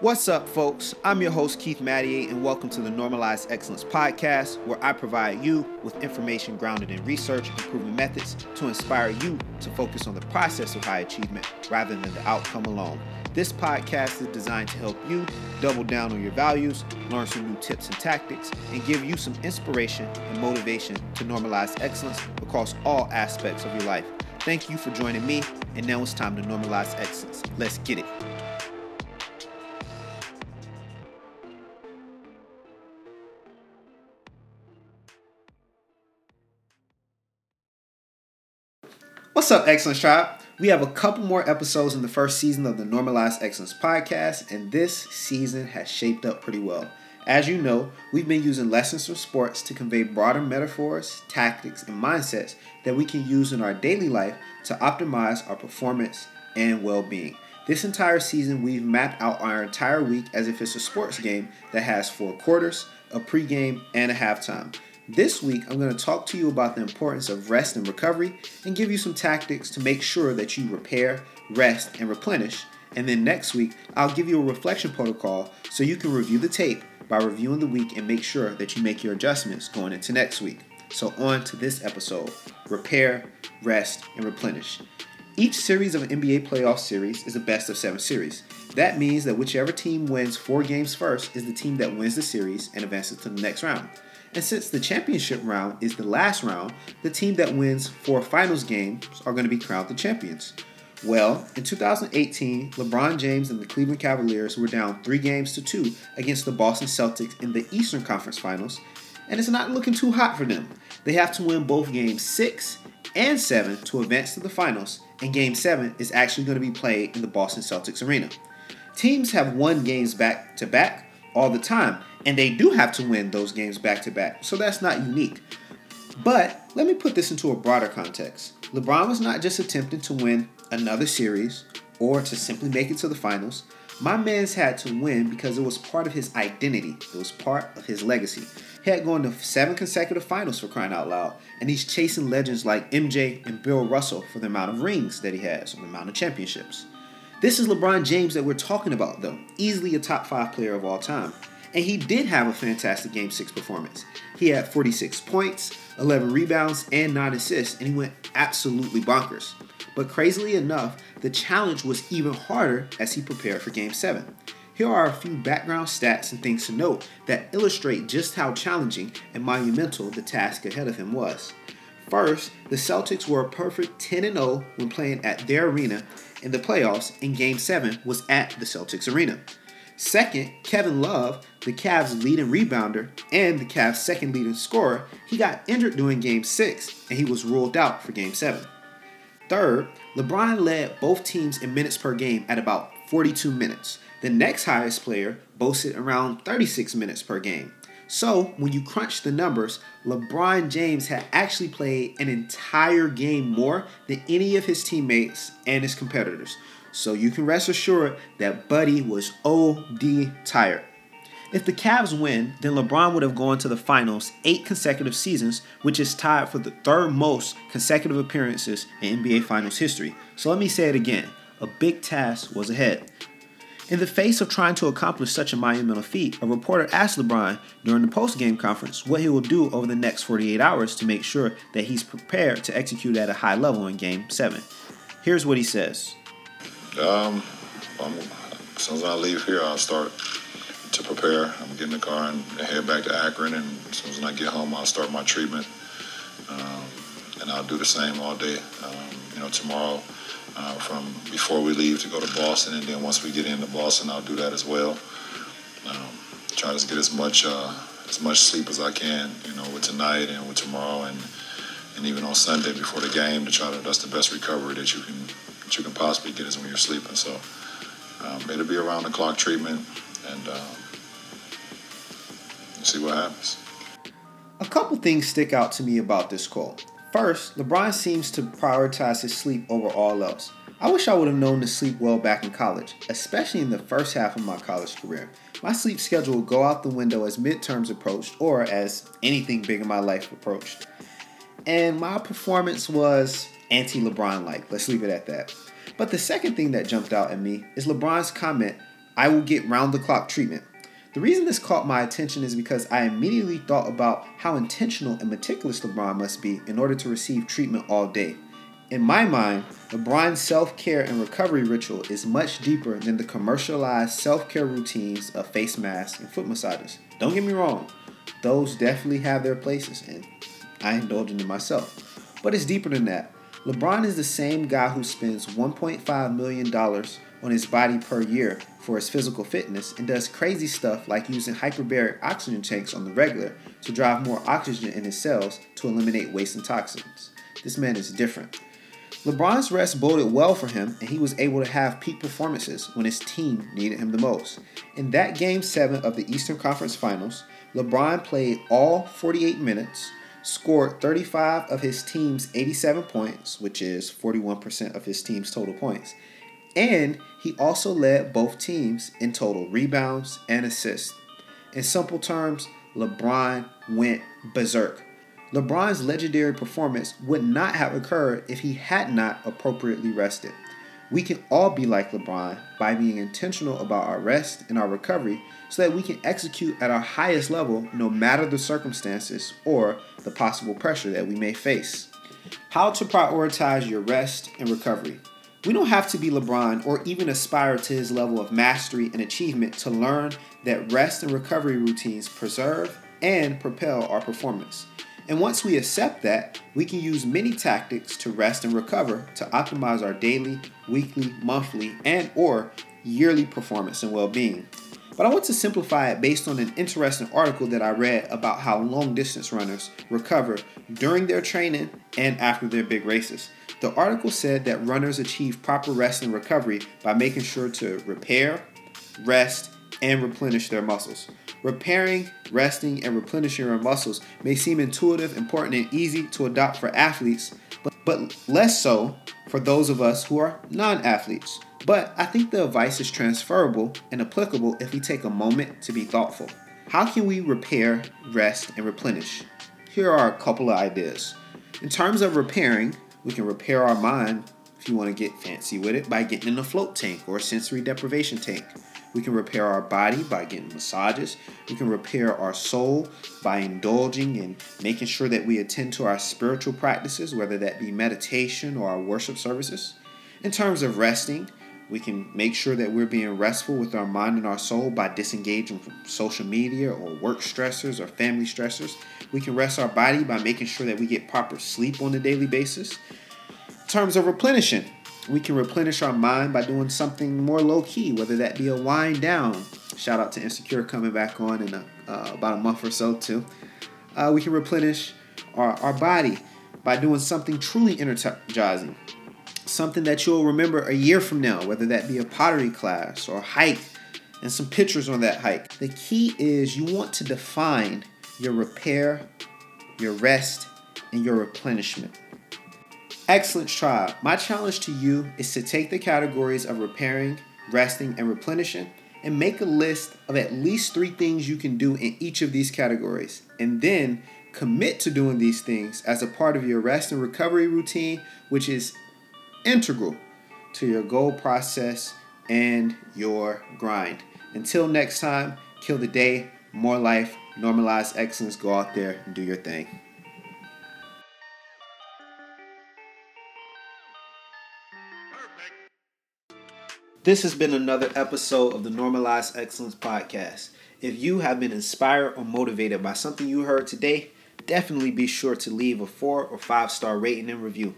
What's up, folks? I'm your host, Keith Mattier, and welcome to the Normalized Excellence Podcast, where I provide you with information grounded in research and proven methods to inspire you to focus on the process of high achievement rather than the outcome alone. This podcast is designed to help you double down on your values, learn some new tips and tactics, and give you some inspiration and motivation to normalize excellence across all aspects of your life. Thank you for joining me, and now it's time to normalize excellence. Let's get it. What's up, Excellence Tribe? We have a couple more episodes in the first season of the Normalized Excellence podcast, and this season has shaped up pretty well. As you know, we've been using lessons from sports to convey broader metaphors, tactics, and mindsets that we can use in our daily life to optimize our performance and well being. This entire season, we've mapped out our entire week as if it's a sports game that has four quarters, a pregame, and a halftime. This week, I'm going to talk to you about the importance of rest and recovery and give you some tactics to make sure that you repair, rest, and replenish. And then next week, I'll give you a reflection protocol so you can review the tape by reviewing the week and make sure that you make your adjustments going into next week. So, on to this episode repair, rest, and replenish. Each series of an NBA playoff series is a best of seven series. That means that whichever team wins four games first is the team that wins the series and advances to the next round. And since the championship round is the last round, the team that wins four finals games are going to be crowned the champions. Well, in 2018, LeBron James and the Cleveland Cavaliers were down three games to two against the Boston Celtics in the Eastern Conference Finals, and it's not looking too hot for them. They have to win both games six and seven to advance to the finals, and game seven is actually going to be played in the Boston Celtics arena. Teams have won games back to back all the time, and they do have to win those games back to back, so that's not unique. But let me put this into a broader context. LeBron was not just attempting to win another series or to simply make it to the finals. My man's had to win because it was part of his identity, it was part of his legacy. He had gone to seven consecutive finals for crying out loud, and he's chasing legends like MJ and Bill Russell for the amount of rings that he has, or the amount of championships. This is LeBron James that we're talking about, though, easily a top five player of all time. And he did have a fantastic Game 6 performance. He had 46 points, 11 rebounds, and 9 assists, and he went absolutely bonkers. But crazily enough, the challenge was even harder as he prepared for Game 7. Here are a few background stats and things to note that illustrate just how challenging and monumental the task ahead of him was. First, the Celtics were a perfect 10 0 when playing at their arena in the playoffs, and Game 7 was at the Celtics arena. Second, Kevin Love, the Cavs' leading rebounder and the Cavs' second leading scorer, he got injured during Game 6 and he was ruled out for Game 7. Third, LeBron led both teams in minutes per game at about 42 minutes. The next highest player boasted around 36 minutes per game. So, when you crunch the numbers, LeBron James had actually played an entire game more than any of his teammates and his competitors. So you can rest assured that Buddy was OD tired. If the Cavs win, then LeBron would have gone to the finals eight consecutive seasons, which is tied for the third most consecutive appearances in NBA Finals history. So let me say it again a big task was ahead. In the face of trying to accomplish such a monumental feat, a reporter asked LeBron during the post-game conference what he will do over the next 48 hours to make sure that he's prepared to execute at a high level in Game 7. Here's what he says. Um, I'm, as soon as I leave here, I'll start to prepare. I'm gonna get in the car and head back to Akron, and as soon as I get home, I'll start my treatment. Um, and I'll do the same all day. Um, you know, tomorrow, uh, from before we leave to go to Boston, and then once we get into Boston, I'll do that as well. Um, try to get as much uh, as much sleep as I can. You know, with tonight and with tomorrow, and and even on Sunday before the game to try to. That's the best recovery that you can that you can possibly get is when you're sleeping. So um, it'll be around the clock treatment, and um, see what happens. A couple things stick out to me about this quote. First, LeBron seems to prioritize his sleep over all else. I wish I would have known to sleep well back in college, especially in the first half of my college career. My sleep schedule would go out the window as midterms approached or as anything big in my life approached. And my performance was anti LeBron like. Let's leave it at that. But the second thing that jumped out at me is LeBron's comment I will get round the clock treatment. The reason this caught my attention is because I immediately thought about how intentional and meticulous LeBron must be in order to receive treatment all day. In my mind, LeBron's self care and recovery ritual is much deeper than the commercialized self care routines of face masks and foot massages. Don't get me wrong, those definitely have their places, and I indulge in them myself. But it's deeper than that. LeBron is the same guy who spends $1.5 million on his body per year for his physical fitness and does crazy stuff like using hyperbaric oxygen tanks on the regular to drive more oxygen in his cells to eliminate waste and toxins. This man is different. LeBron's rest boded well for him, and he was able to have peak performances when his team needed him the most. In that Game 7 of the Eastern Conference Finals, LeBron played all 48 minutes, scored 35 of his team's 87 points, which is 41% of his team's total points, and he also led both teams in total rebounds and assists. In simple terms, LeBron went berserk. LeBron's legendary performance would not have occurred if he had not appropriately rested. We can all be like LeBron by being intentional about our rest and our recovery so that we can execute at our highest level no matter the circumstances or the possible pressure that we may face. How to prioritize your rest and recovery. We don't have to be LeBron or even aspire to his level of mastery and achievement to learn that rest and recovery routines preserve and propel our performance. And once we accept that, we can use many tactics to rest and recover to optimize our daily, weekly, monthly, and or yearly performance and well-being. But I want to simplify it based on an interesting article that I read about how long distance runners recover during their training and after their big races. The article said that runners achieve proper rest and recovery by making sure to repair, rest, and replenish their muscles. Repairing, resting, and replenishing your muscles may seem intuitive, important, and easy to adopt for athletes, but, but less so for those of us who are non athletes. But I think the advice is transferable and applicable if we take a moment to be thoughtful. How can we repair, rest, and replenish? Here are a couple of ideas. In terms of repairing, we can repair our mind if you want to get fancy with it by getting in a float tank or a sensory deprivation tank. We can repair our body by getting massages. We can repair our soul by indulging and making sure that we attend to our spiritual practices, whether that be meditation or our worship services. In terms of resting, we can make sure that we're being restful with our mind and our soul by disengaging from social media or work stressors or family stressors. We can rest our body by making sure that we get proper sleep on a daily basis. In terms of replenishing, we can replenish our mind by doing something more low key, whether that be a wind down. Shout out to Insecure coming back on in a, uh, about a month or so, too. Uh, we can replenish our, our body by doing something truly energizing, something that you'll remember a year from now, whether that be a pottery class or a hike and some pictures on that hike. The key is you want to define your repair, your rest, and your replenishment. Excellent tribe. My challenge to you is to take the categories of repairing, resting, and replenishing and make a list of at least three things you can do in each of these categories. And then commit to doing these things as a part of your rest and recovery routine, which is integral to your goal process and your grind. Until next time, kill the day, more life, normalize excellence, go out there and do your thing. This has been another episode of the Normalized Excellence Podcast. If you have been inspired or motivated by something you heard today, definitely be sure to leave a four or five star rating and review.